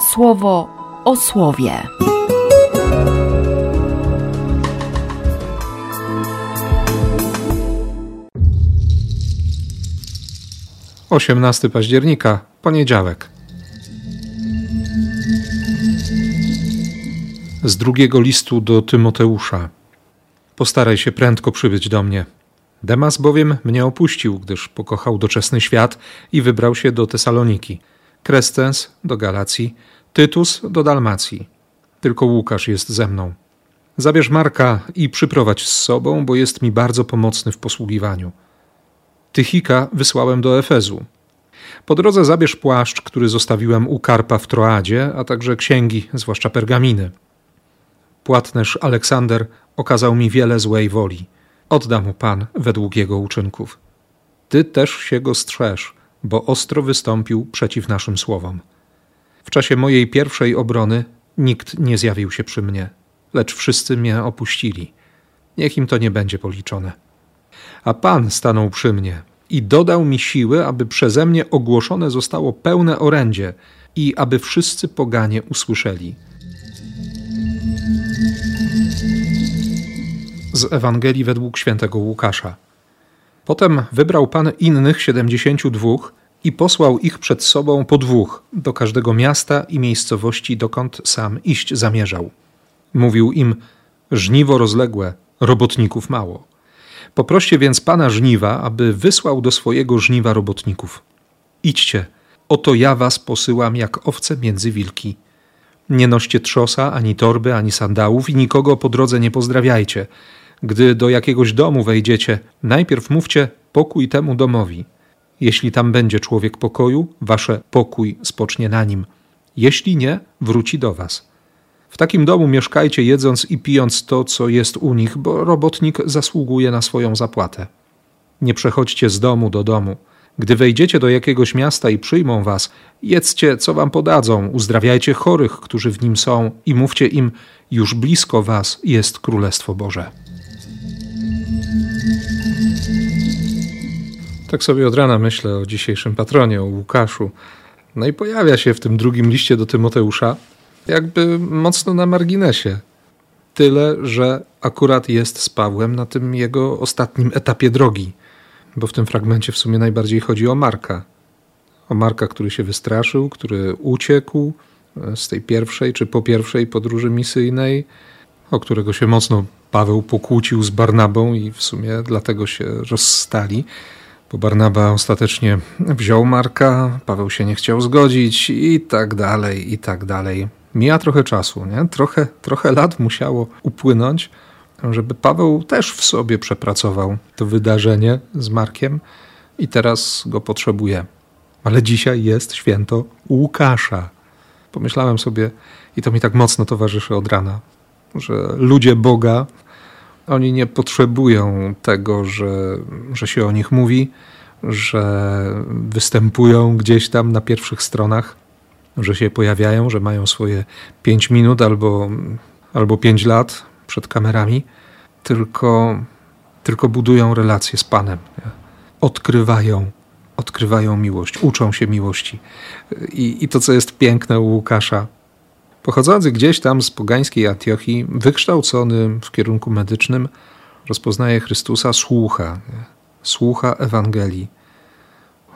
słowo o słowie. 18 października, poniedziałek. Z drugiego listu do Tymoteusza. Postaraj się prędko przybyć do mnie. Demas bowiem mnie opuścił, gdyż pokochał doczesny świat i wybrał się do Tesaloniki. Krestens do Galacji, Tytus do Dalmacji. Tylko Łukasz jest ze mną. Zabierz Marka i przyprowadź z sobą, bo jest mi bardzo pomocny w posługiwaniu. Tychika wysłałem do Efezu. Po drodze zabierz płaszcz, który zostawiłem u Karpa w Troadzie, a także księgi, zwłaszcza pergaminy. Płatnerz Aleksander okazał mi wiele złej woli. Odda mu Pan według jego uczynków. Ty też się go strzeż, bo ostro wystąpił przeciw naszym słowom. W czasie mojej pierwszej obrony nikt nie zjawił się przy mnie, lecz wszyscy mnie opuścili. Niech im to nie będzie policzone. A Pan stanął przy mnie i dodał mi siły, aby przeze mnie ogłoszone zostało pełne orędzie i aby wszyscy poganie usłyszeli. Z Ewangelii według świętego Łukasza. Potem wybrał Pan innych siedemdziesięciu dwóch i posłał ich przed sobą po dwóch do każdego miasta i miejscowości, dokąd sam iść zamierzał. Mówił im: Żniwo rozległe, robotników mało. Poproście więc pana żniwa, aby wysłał do swojego żniwa robotników. Idźcie, oto ja was posyłam jak owce między wilki. Nie noście trzosa, ani torby, ani sandałów i nikogo po drodze nie pozdrawiajcie. Gdy do jakiegoś domu wejdziecie, najpierw mówcie pokój temu domowi. Jeśli tam będzie człowiek pokoju, wasze pokój spocznie na nim. Jeśli nie, wróci do was. W takim domu mieszkajcie jedząc i pijąc to, co jest u nich, bo robotnik zasługuje na swoją zapłatę. Nie przechodźcie z domu do domu. Gdy wejdziecie do jakiegoś miasta i przyjmą was, jedzcie, co wam podadzą, uzdrawiajcie chorych, którzy w nim są i mówcie im, już blisko was jest Królestwo Boże. Tak sobie od rana myślę o dzisiejszym patronie, o Łukaszu. No i pojawia się w tym drugim liście do Tymoteusza, jakby mocno na marginesie. Tyle, że akurat jest z Pawłem na tym jego ostatnim etapie drogi, bo w tym fragmencie w sumie najbardziej chodzi o Marka. O Marka, który się wystraszył, który uciekł z tej pierwszej czy po pierwszej podróży misyjnej, o którego się mocno Paweł pokłócił z Barnabą i w sumie dlatego się rozstali. Bo Barnaba ostatecznie wziął Marka, Paweł się nie chciał zgodzić i tak dalej, i tak dalej mija trochę czasu, nie? Trochę, trochę lat musiało upłynąć, żeby Paweł też w sobie przepracował to wydarzenie z Markiem i teraz go potrzebuje. Ale dzisiaj jest święto Łukasza. Pomyślałem sobie, i to mi tak mocno towarzyszy od rana, że ludzie Boga, oni nie potrzebują tego, że, że się o nich mówi, że występują gdzieś tam na pierwszych stronach że się pojawiają, że mają swoje 5 minut albo, albo 5 lat przed kamerami, tylko, tylko budują relacje z Panem. Nie? Odkrywają, odkrywają miłość, uczą się miłości. I, I to, co jest piękne u Łukasza, pochodzący gdzieś tam z pogańskiej Antiochii, wykształcony w kierunku medycznym, rozpoznaje Chrystusa, słucha, słucha Ewangelii,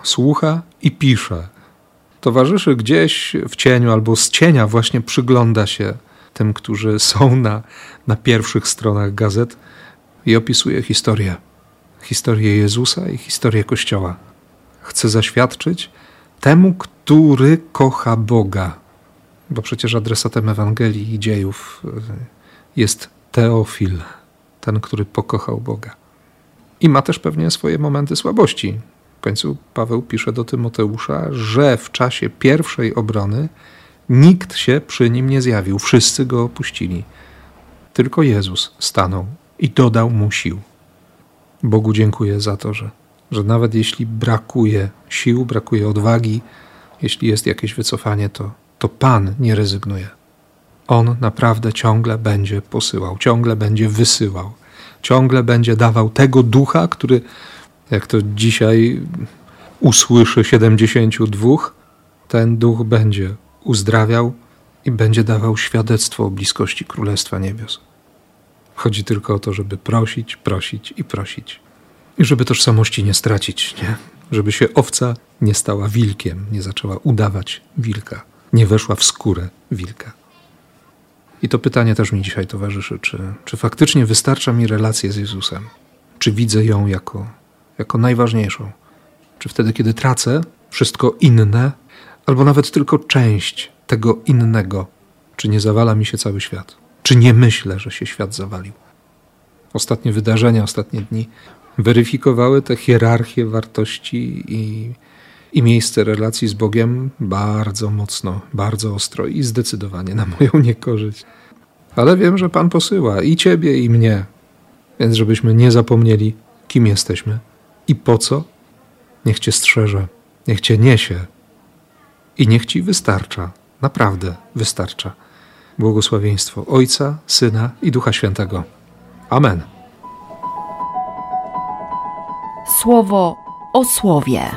słucha i pisze towarzyszy gdzieś w cieniu albo z cienia właśnie przygląda się tym, którzy są na, na pierwszych stronach gazet i opisuje historię. Historię Jezusa i historię Kościoła. Chce zaświadczyć temu, który kocha Boga. Bo przecież adresatem Ewangelii i dziejów e, jest Teofil, ten, który pokochał Boga. I ma też pewnie swoje momenty słabości, w końcu Paweł pisze do Tymoteusza, że w czasie pierwszej obrony nikt się przy nim nie zjawił, wszyscy go opuścili. Tylko Jezus stanął i dodał mu sił. Bogu dziękuję za to, że, że nawet jeśli brakuje sił, brakuje odwagi, jeśli jest jakieś wycofanie, to, to Pan nie rezygnuje. On naprawdę ciągle będzie posyłał, ciągle będzie wysyłał, ciągle będzie dawał tego ducha, który jak to dzisiaj usłyszy 72, ten duch będzie uzdrawiał i będzie dawał świadectwo o bliskości Królestwa Niebios. Chodzi tylko o to, żeby prosić, prosić i prosić. I żeby tożsamości nie stracić, nie? Żeby się owca nie stała wilkiem, nie zaczęła udawać wilka, nie weszła w skórę wilka. I to pytanie też mi dzisiaj towarzyszy, czy, czy faktycznie wystarcza mi relacja z Jezusem? Czy widzę ją jako, jako najważniejszą? Czy wtedy, kiedy tracę wszystko inne, albo nawet tylko część tego innego, czy nie zawala mi się cały świat? Czy nie myślę, że się świat zawalił? Ostatnie wydarzenia, ostatnie dni weryfikowały tę hierarchię wartości i, i miejsce relacji z Bogiem bardzo mocno, bardzo ostro i zdecydowanie na moją niekorzyść. Ale wiem, że Pan posyła i Ciebie, i mnie, więc żebyśmy nie zapomnieli, kim jesteśmy i po co. Niech Cię strzeże, niech Cię niesie i niech Ci wystarcza, naprawdę wystarcza. Błogosławieństwo Ojca, Syna i Ducha Świętego. Amen. Słowo o słowie.